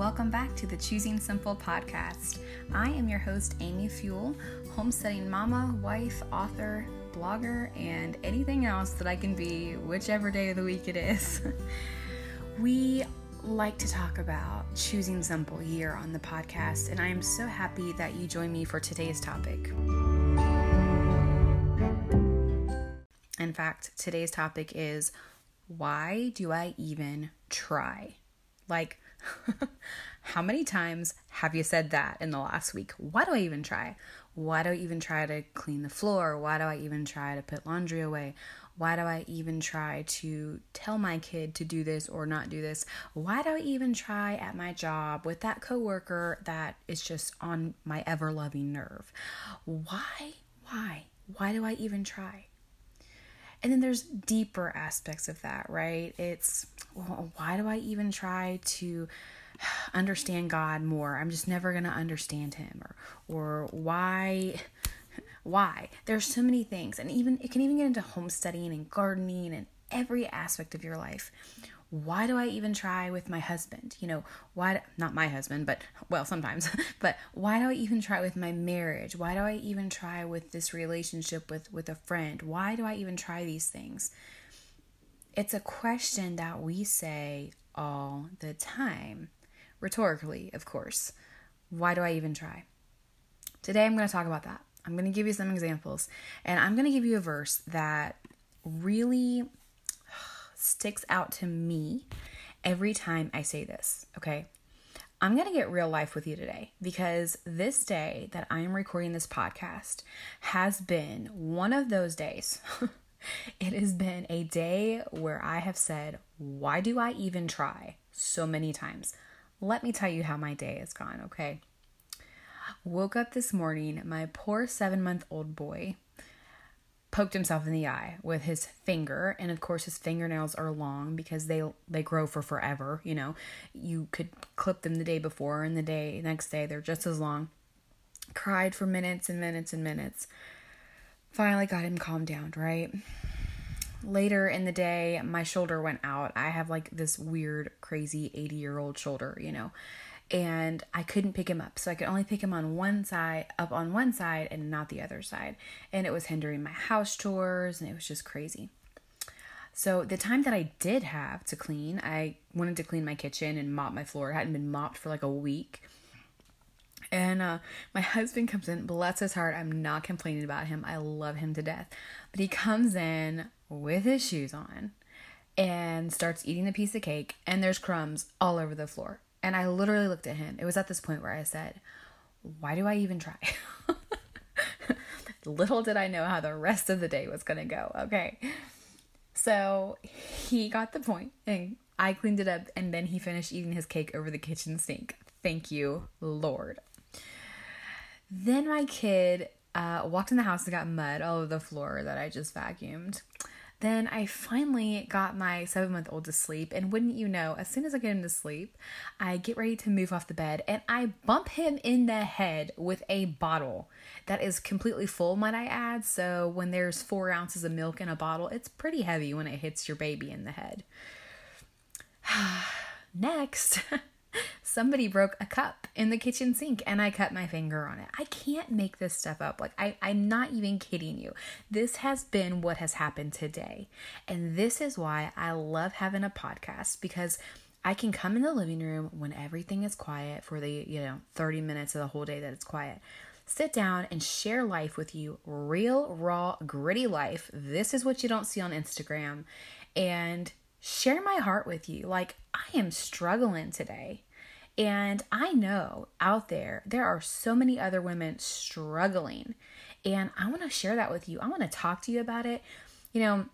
welcome back to the Choosing Simple podcast. I am your host, Amy Fewell, homesteading mama, wife, author, blogger, and anything else that I can be, whichever day of the week it is. we like to talk about choosing simple here on the podcast, and I am so happy that you join me for today's topic. In fact, today's topic is why do I even try? Like, how many times have you said that in the last week? Why do I even try? Why do I even try to clean the floor? Why do I even try to put laundry away? Why do I even try to tell my kid to do this or not do this? Why do I even try at my job with that coworker that is just on my ever loving nerve? Why? Why? Why do I even try? And then there's deeper aspects of that, right? It's well, why do I even try to understand God more? I'm just never going to understand him or or why why? There's so many things and even it can even get into homesteading and gardening and every aspect of your life why do I even try with my husband? You know, why, not my husband, but well, sometimes, but why do I even try with my marriage? Why do I even try with this relationship with, with a friend? Why do I even try these things? It's a question that we say all the time, rhetorically, of course. Why do I even try? Today I'm going to talk about that. I'm going to give you some examples, and I'm going to give you a verse that really sticks out to me every time I say this, okay? I'm going to get real life with you today because this day that I am recording this podcast has been one of those days. it has been a day where I have said, Why do I even try? so many times. Let me tell you how my day has gone, okay? Woke up this morning, my poor seven month old boy poked himself in the eye with his finger. And of course his fingernails are long because they they grow for forever you know. You could clip them the day before and the day next day they're just as long. Cried for minutes and minutes and minutes. Finally got him calmed down right? Later in the day my shoulder went out. I have like this weird crazy 80 year old shoulder you know and I couldn't pick him up. So I could only pick him on one side, up on one side, and not the other side. And it was hindering my house chores, and it was just crazy. So the time that I did have to clean, I wanted to clean my kitchen and mop my floor. It hadn't been mopped for like a week. And uh, my husband comes in, bless his heart. I'm not complaining about him. I love him to death. But he comes in with his shoes on and starts eating a piece of cake, and there's crumbs all over the floor. And I literally looked at him. It was at this point where I said, Why do I even try? Little did I know how the rest of the day was going to go. Okay. So he got the point and I cleaned it up and then he finished eating his cake over the kitchen sink. Thank you, Lord. Then my kid uh, walked in the house and got mud all over the floor that I just vacuumed. Then I finally got my seven month old to sleep, and wouldn't you know, as soon as I get him to sleep, I get ready to move off the bed and I bump him in the head with a bottle that is completely full, might I add. So when there's four ounces of milk in a bottle, it's pretty heavy when it hits your baby in the head. Next. somebody broke a cup in the kitchen sink and I cut my finger on it. I can't make this stuff up. Like, I, I'm not even kidding you. This has been what has happened today. And this is why I love having a podcast because I can come in the living room when everything is quiet for the, you know, 30 minutes of the whole day that it's quiet. Sit down and share life with you, real, raw, gritty life. This is what you don't see on Instagram. And share my heart with you. Like, I am struggling today. And I know out there, there are so many other women struggling. And I want to share that with you. I want to talk to you about it. You know,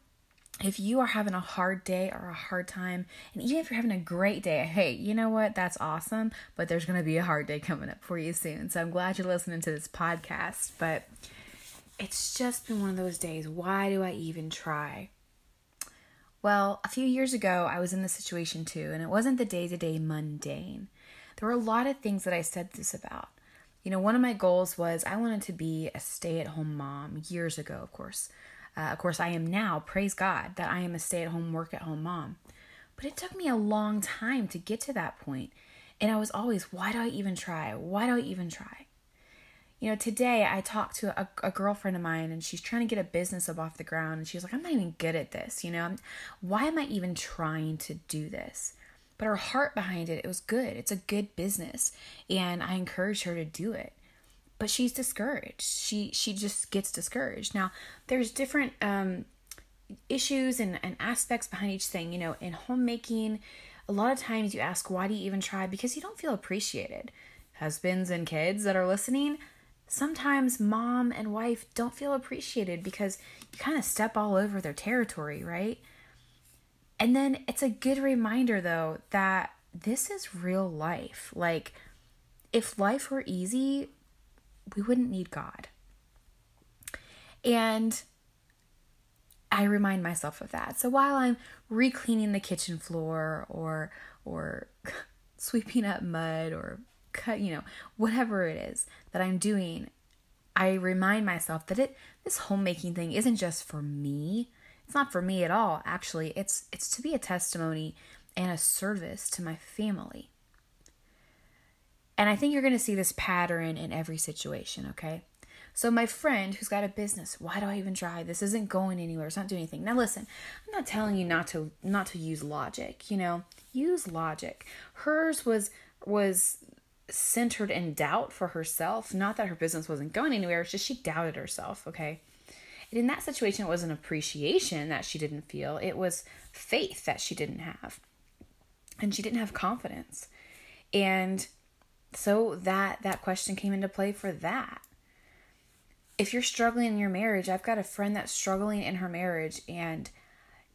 if you are having a hard day or a hard time, and even if you're having a great day, hey, you know what? That's awesome. But there's going to be a hard day coming up for you soon. So I'm glad you're listening to this podcast. But it's just been one of those days. Why do I even try? Well, a few years ago, I was in this situation too, and it wasn't the day to day mundane. There were a lot of things that I said this about. You know, one of my goals was I wanted to be a stay at home mom years ago, of course. Uh, of course, I am now, praise God, that I am a stay at home, work at home mom. But it took me a long time to get to that point. And I was always, why do I even try? Why do I even try? You know, today I talked to a, a girlfriend of mine and she's trying to get a business up off the ground. And she was like, I'm not even good at this. You know, why am I even trying to do this? But her heart behind it, it was good. It's a good business. And I encouraged her to do it. But she's discouraged. She she just gets discouraged. Now, there's different um issues and, and aspects behind each thing. You know, in homemaking, a lot of times you ask, why do you even try? Because you don't feel appreciated. Husbands and kids that are listening, sometimes mom and wife don't feel appreciated because you kind of step all over their territory, right? And then it's a good reminder, though, that this is real life. Like, if life were easy, we wouldn't need God. And I remind myself of that. So while I'm recleaning the kitchen floor or or sweeping up mud or cut, you know, whatever it is that I'm doing, I remind myself that it this homemaking thing isn't just for me. It's not for me at all. Actually, it's it's to be a testimony and a service to my family. And I think you're going to see this pattern in every situation, okay? So my friend who's got a business, why do I even try? This isn't going anywhere. It's not doing anything. Now listen, I'm not telling you not to not to use logic, you know. Use logic. Hers was was centered in doubt for herself, not that her business wasn't going anywhere, it's just she doubted herself, okay? And in that situation it was an appreciation that she didn't feel. It was faith that she didn't have. And she didn't have confidence. And so that that question came into play for that if you're struggling in your marriage, I've got a friend that's struggling in her marriage, and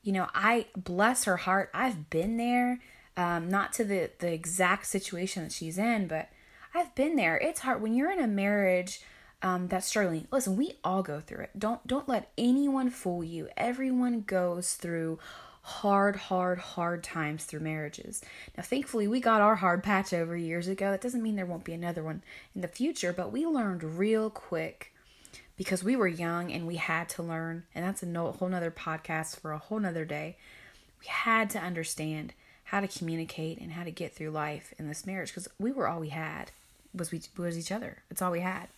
you know, I bless her heart. I've been there, um, not to the the exact situation that she's in, but I've been there. It's hard when you're in a marriage um, that's struggling. Listen, we all go through it. Don't don't let anyone fool you. Everyone goes through hard, hard, hard times through marriages. Now, thankfully, we got our hard patch over years ago. That doesn't mean there won't be another one in the future, but we learned real quick because we were young and we had to learn, and that's a whole nother podcast for a whole nother day. We had to understand how to communicate and how to get through life in this marriage because we were all we had was we was each other. It's all we had.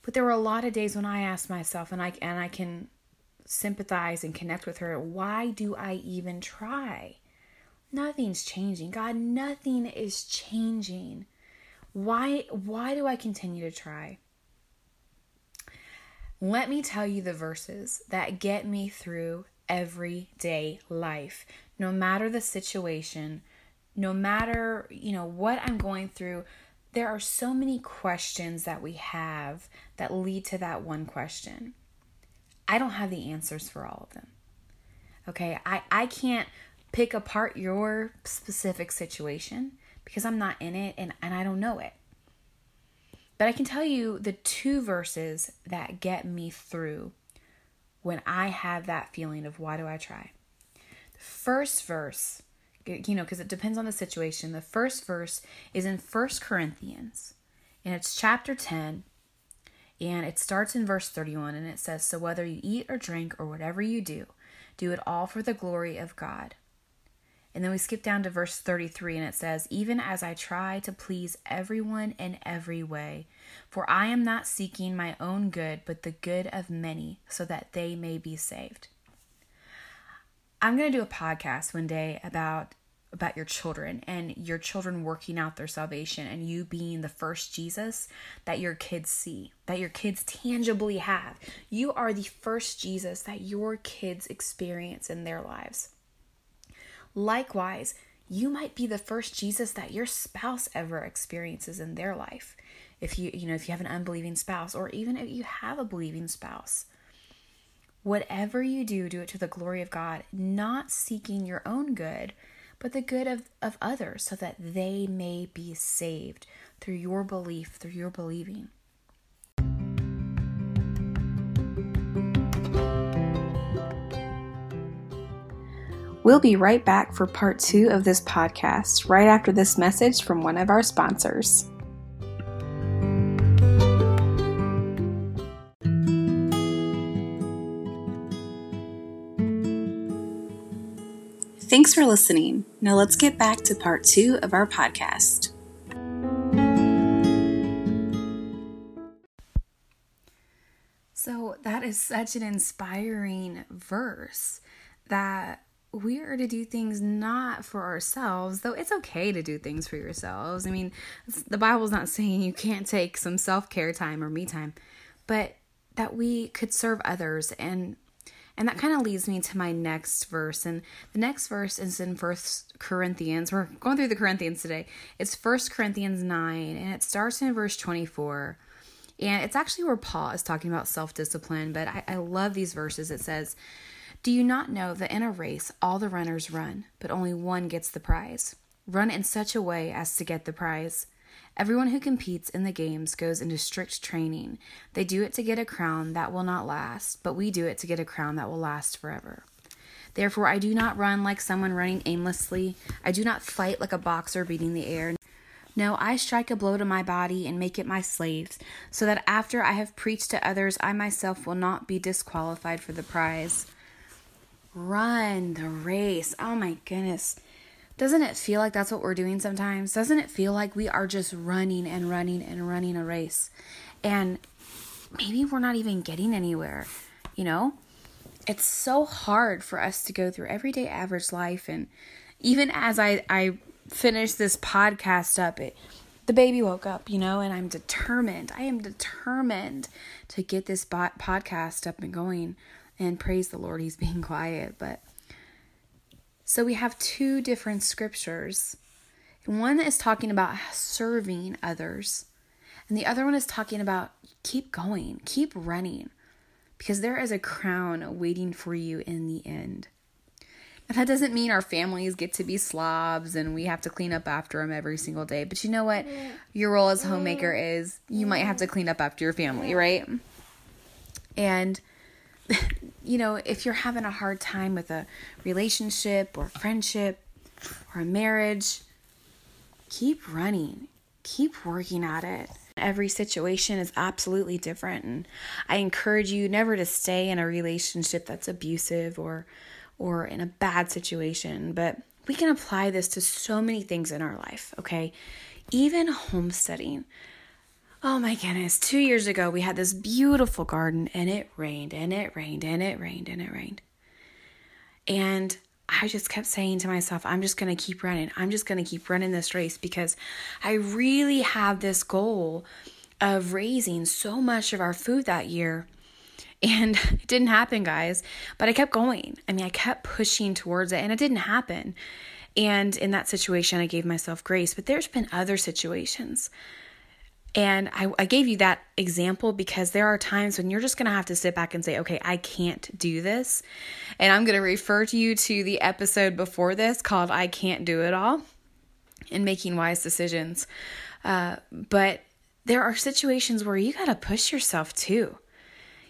But there were a lot of days when I asked myself, and I and I can sympathize and connect with her. Why do I even try? Nothing's changing. God, nothing is changing. Why why do I continue to try? Let me tell you the verses that get me through everyday life, no matter the situation, no matter, you know, what I'm going through. There are so many questions that we have that lead to that one question. I don't have the answers for all of them. Okay, I, I can't pick apart your specific situation because I'm not in it and, and I don't know it. But I can tell you the two verses that get me through when I have that feeling of why do I try? First verse, you know, because it depends on the situation. The first verse is in First Corinthians, and it's chapter 10, and it starts in verse 31, and it says, So whether you eat or drink or whatever you do, do it all for the glory of God. And then we skip down to verse 33 and it says, Even as I try to please everyone in every way, for I am not seeking my own good, but the good of many, so that they may be saved. I'm going to do a podcast one day about about your children and your children working out their salvation and you being the first Jesus that your kids see, that your kids tangibly have. You are the first Jesus that your kids experience in their lives. Likewise, you might be the first Jesus that your spouse ever experiences in their life. If you, you know, if you have an unbelieving spouse or even if you have a believing spouse. Whatever you do, do it to the glory of God, not seeking your own good, but the good of, of others so that they may be saved through your belief, through your believing. We'll be right back for part two of this podcast right after this message from one of our sponsors. Thanks for listening. Now let's get back to part two of our podcast. So, that is such an inspiring verse that we are to do things not for ourselves, though it's okay to do things for yourselves. I mean, the Bible's not saying you can't take some self care time or me time, but that we could serve others and and that kind of leads me to my next verse and the next verse is in first corinthians. We're going through the corinthians today. It's first corinthians 9 and it starts in verse 24 and it's actually where paul is talking about self-discipline but I, I love these verses. It says do you not know that in a race all the runners run but only one gets the prize? Run in such a way as to get the prize Everyone who competes in the games goes into strict training. They do it to get a crown that will not last, but we do it to get a crown that will last forever. Therefore, I do not run like someone running aimlessly. I do not fight like a boxer beating the air. No, I strike a blow to my body and make it my slaves, so that after I have preached to others, I myself will not be disqualified for the prize. Run the race. Oh my goodness. Doesn't it feel like that's what we're doing sometimes? Doesn't it feel like we are just running and running and running a race? And maybe we're not even getting anywhere, you know? It's so hard for us to go through everyday average life and even as I I finish this podcast up, it the baby woke up, you know, and I'm determined. I am determined to get this podcast up and going. And praise the Lord, he's being quiet, but so we have two different scriptures. One is talking about serving others, and the other one is talking about keep going, keep running, because there is a crown waiting for you in the end. And that doesn't mean our families get to be slobs and we have to clean up after them every single day. But you know what? Your role as homemaker is you might have to clean up after your family, right? And you know, if you're having a hard time with a relationship or friendship or a marriage, keep running, keep working at it. Every situation is absolutely different and I encourage you never to stay in a relationship that's abusive or or in a bad situation, but we can apply this to so many things in our life, okay? Even homesteading. Oh my goodness, two years ago we had this beautiful garden and it rained and it rained and it rained and it rained. And I just kept saying to myself, I'm just going to keep running. I'm just going to keep running this race because I really have this goal of raising so much of our food that year. And it didn't happen, guys, but I kept going. I mean, I kept pushing towards it and it didn't happen. And in that situation, I gave myself grace. But there's been other situations and I, I, gave you that example because there are times when you're just going to have to sit back and say, okay, I can't do this. And I'm going to refer to you to the episode before this called I Can't Do It All in Making Wise Decisions. Uh, but there are situations where you got to push yourself too.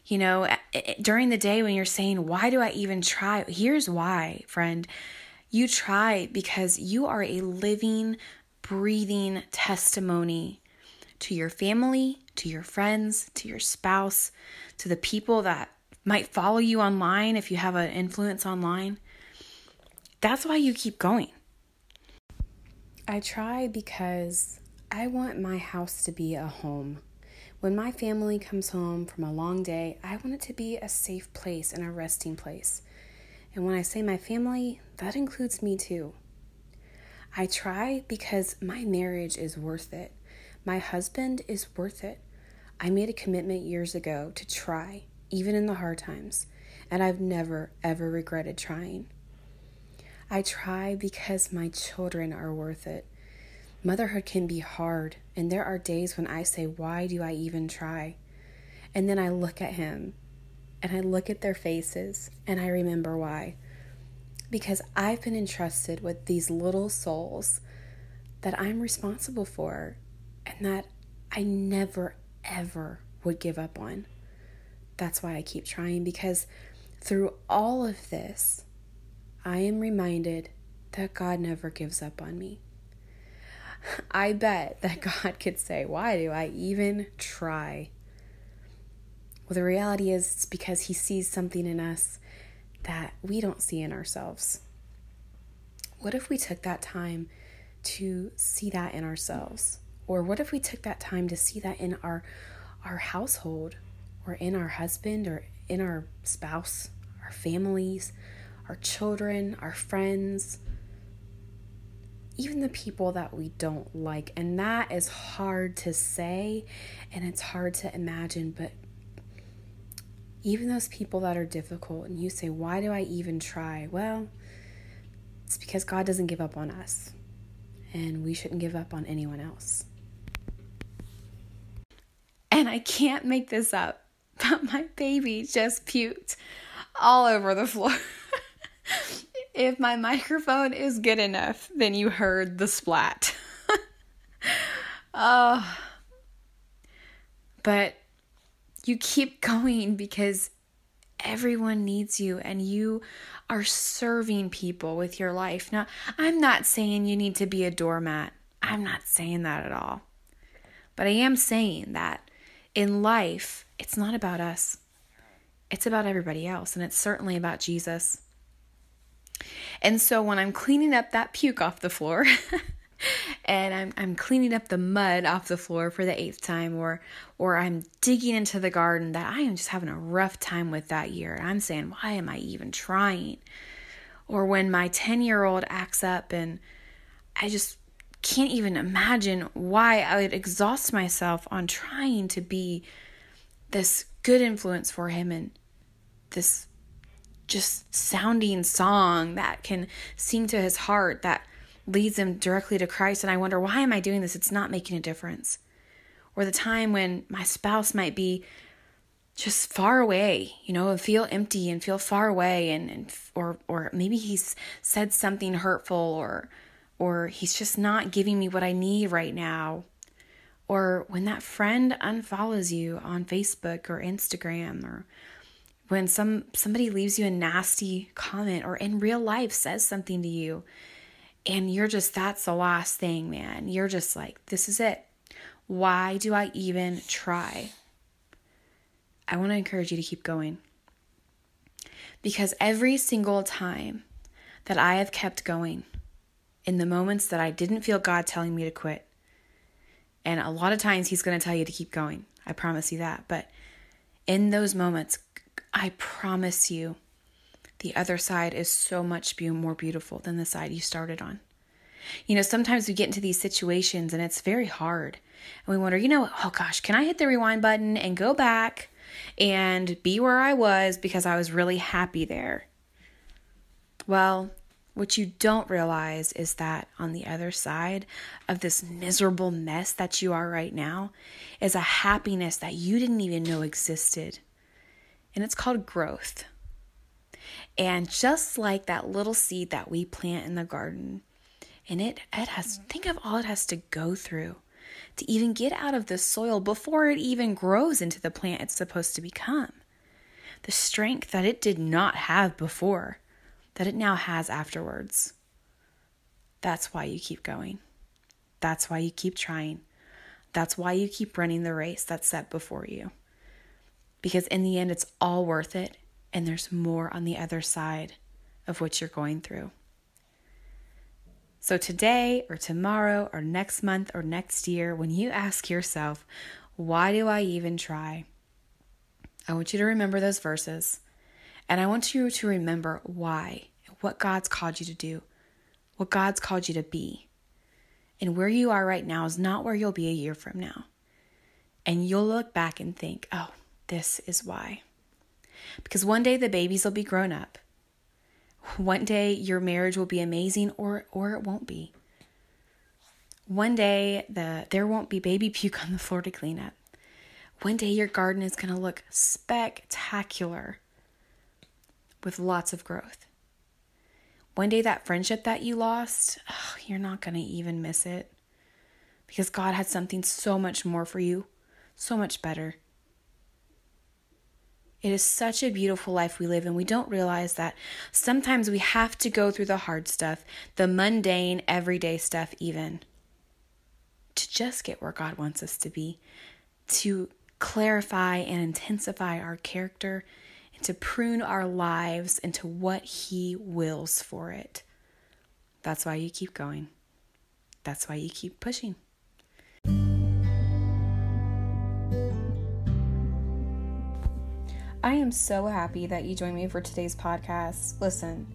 You know, during the day when you're saying, why do I even try? Here's why, friend. You try because you are a living, breathing testimony to your family, to your friends, to your spouse, to the people that might follow you online if you have an influence online. That's why you keep going. I try because I want my house to be a home. When my family comes home from a long day, I want it to be a safe place and a resting place. And when I say my family, that includes me too. I try because my marriage is worth it. My husband is worth it. I made a commitment years ago to try, even in the hard times, and I've never, ever regretted trying. I try because my children are worth it. Motherhood can be hard, and there are days when I say, Why do I even try? And then I look at him and I look at their faces and I remember why. Because I've been entrusted with these little souls that I'm responsible for and that I never, ever would give up on. That's why I keep trying because through all of this, I am reminded that God never gives up on me. I bet that God could say, Why do I even try? Well, the reality is it's because He sees something in us that we don't see in ourselves. What if we took that time to see that in ourselves? Or what if we took that time to see that in our our household or in our husband or in our spouse, our families, our children, our friends, even the people that we don't like. And that is hard to say and it's hard to imagine, but even those people that are difficult, and you say, Why do I even try? Well, it's because God doesn't give up on us, and we shouldn't give up on anyone else. And I can't make this up, but my baby just puked all over the floor. if my microphone is good enough, then you heard the splat. oh. But you keep going because everyone needs you and you are serving people with your life. Now, I'm not saying you need to be a doormat. I'm not saying that at all. But I am saying that in life, it's not about us. It's about everybody else, and it's certainly about Jesus. And so when I'm cleaning up that puke off the floor, and I'm I'm cleaning up the mud off the floor for the eighth time or or I'm digging into the garden that I am just having a rough time with that year. I'm saying, why am I even trying? Or when my 10-year-old acts up and I just can't even imagine why I would exhaust myself on trying to be this good influence for him and this just sounding song that can sing to his heart that leads him directly to Christ. And I wonder, why am I doing this? It's not making a difference. Or the time when my spouse might be just far away, you know, and feel empty and feel far away and, and or or maybe he's said something hurtful or or he's just not giving me what I need right now. Or when that friend unfollows you on Facebook or Instagram or when some somebody leaves you a nasty comment or in real life says something to you and you're just, that's the last thing, man. You're just like, this is it. Why do I even try? I want to encourage you to keep going. Because every single time that I have kept going, in the moments that I didn't feel God telling me to quit, and a lot of times He's going to tell you to keep going, I promise you that. But in those moments, I promise you, the other side is so much more beautiful than the side you started on. You know, sometimes we get into these situations and it's very hard. And we wonder, you know, oh gosh, can I hit the rewind button and go back and be where I was because I was really happy there? Well, what you don't realize is that on the other side of this miserable mess that you are right now is a happiness that you didn't even know existed. And it's called growth. And just like that little seed that we plant in the garden, and it it has think of all it has to go through to even get out of the soil before it even grows into the plant it's supposed to become. The strength that it did not have before, that it now has afterwards. That's why you keep going. That's why you keep trying. That's why you keep running the race that's set before you. Because in the end, it's all worth it and there's more on the other side of what you're going through. So, today or tomorrow or next month or next year, when you ask yourself, why do I even try? I want you to remember those verses and I want you to remember why, what God's called you to do, what God's called you to be. And where you are right now is not where you'll be a year from now. And you'll look back and think, oh, this is why. Because one day the babies will be grown up. One day your marriage will be amazing or or it won't be. One day the there won't be baby puke on the floor to clean up. One day your garden is going to look spectacular with lots of growth. One day that friendship that you lost, oh, you're not going to even miss it because God had something so much more for you, so much better. It is such a beautiful life we live, and we don't realize that sometimes we have to go through the hard stuff, the mundane, everyday stuff, even to just get where God wants us to be, to clarify and intensify our character, to prune our lives into what He wills for it. That's why you keep going. That's why you keep pushing. I am so happy that you joined me for today's podcast. Listen,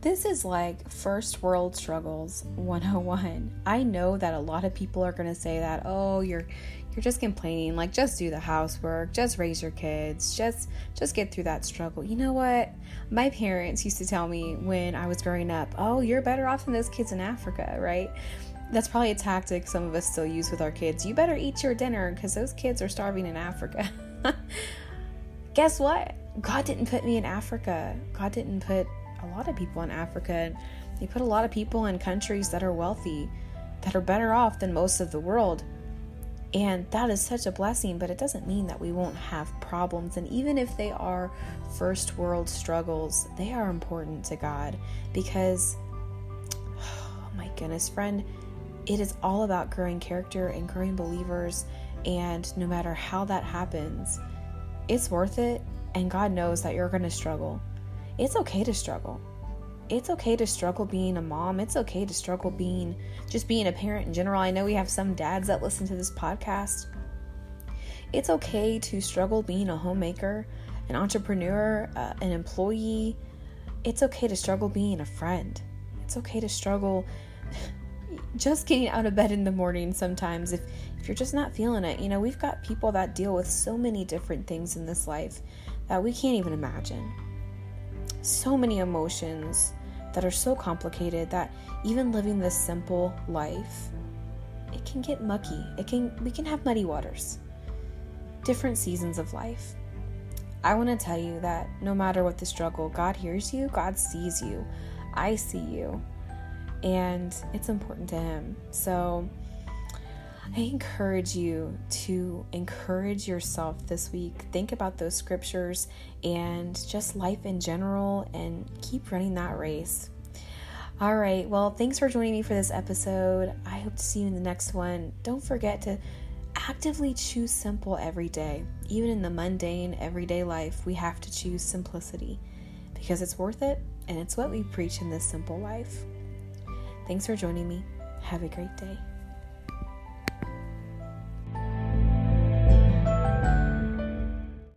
this is like first world struggles 101. I know that a lot of people are going to say that, "Oh, you're you're just complaining. Like just do the housework, just raise your kids, just just get through that struggle." You know what? My parents used to tell me when I was growing up, "Oh, you're better off than those kids in Africa," right? That's probably a tactic some of us still use with our kids. You better eat your dinner because those kids are starving in Africa. Guess what? God didn't put me in Africa. God didn't put a lot of people in Africa. He put a lot of people in countries that are wealthy, that are better off than most of the world. And that is such a blessing, but it doesn't mean that we won't have problems. And even if they are first world struggles, they are important to God because, oh my goodness, friend, it is all about growing character and growing believers. And no matter how that happens, it's worth it. And God knows that you're going to struggle it's okay to struggle. It's okay to struggle being a mom. It's okay to struggle being just being a parent in general. I know we have some dads that listen to this podcast. It's okay to struggle being a homemaker, an entrepreneur, uh, an employee. It's okay to struggle being a friend. It's okay to struggle just getting out of bed in the morning sometimes if if you're just not feeling it. You know, we've got people that deal with so many different things in this life that we can't even imagine so many emotions that are so complicated that even living this simple life it can get mucky. It can we can have muddy waters. Different seasons of life. I want to tell you that no matter what the struggle god hears you god sees you. I see you. And it's important to him. So I encourage you to encourage yourself this week. Think about those scriptures and just life in general and keep running that race. All right, well, thanks for joining me for this episode. I hope to see you in the next one. Don't forget to actively choose simple every day. Even in the mundane, everyday life, we have to choose simplicity because it's worth it and it's what we preach in this simple life. Thanks for joining me. Have a great day.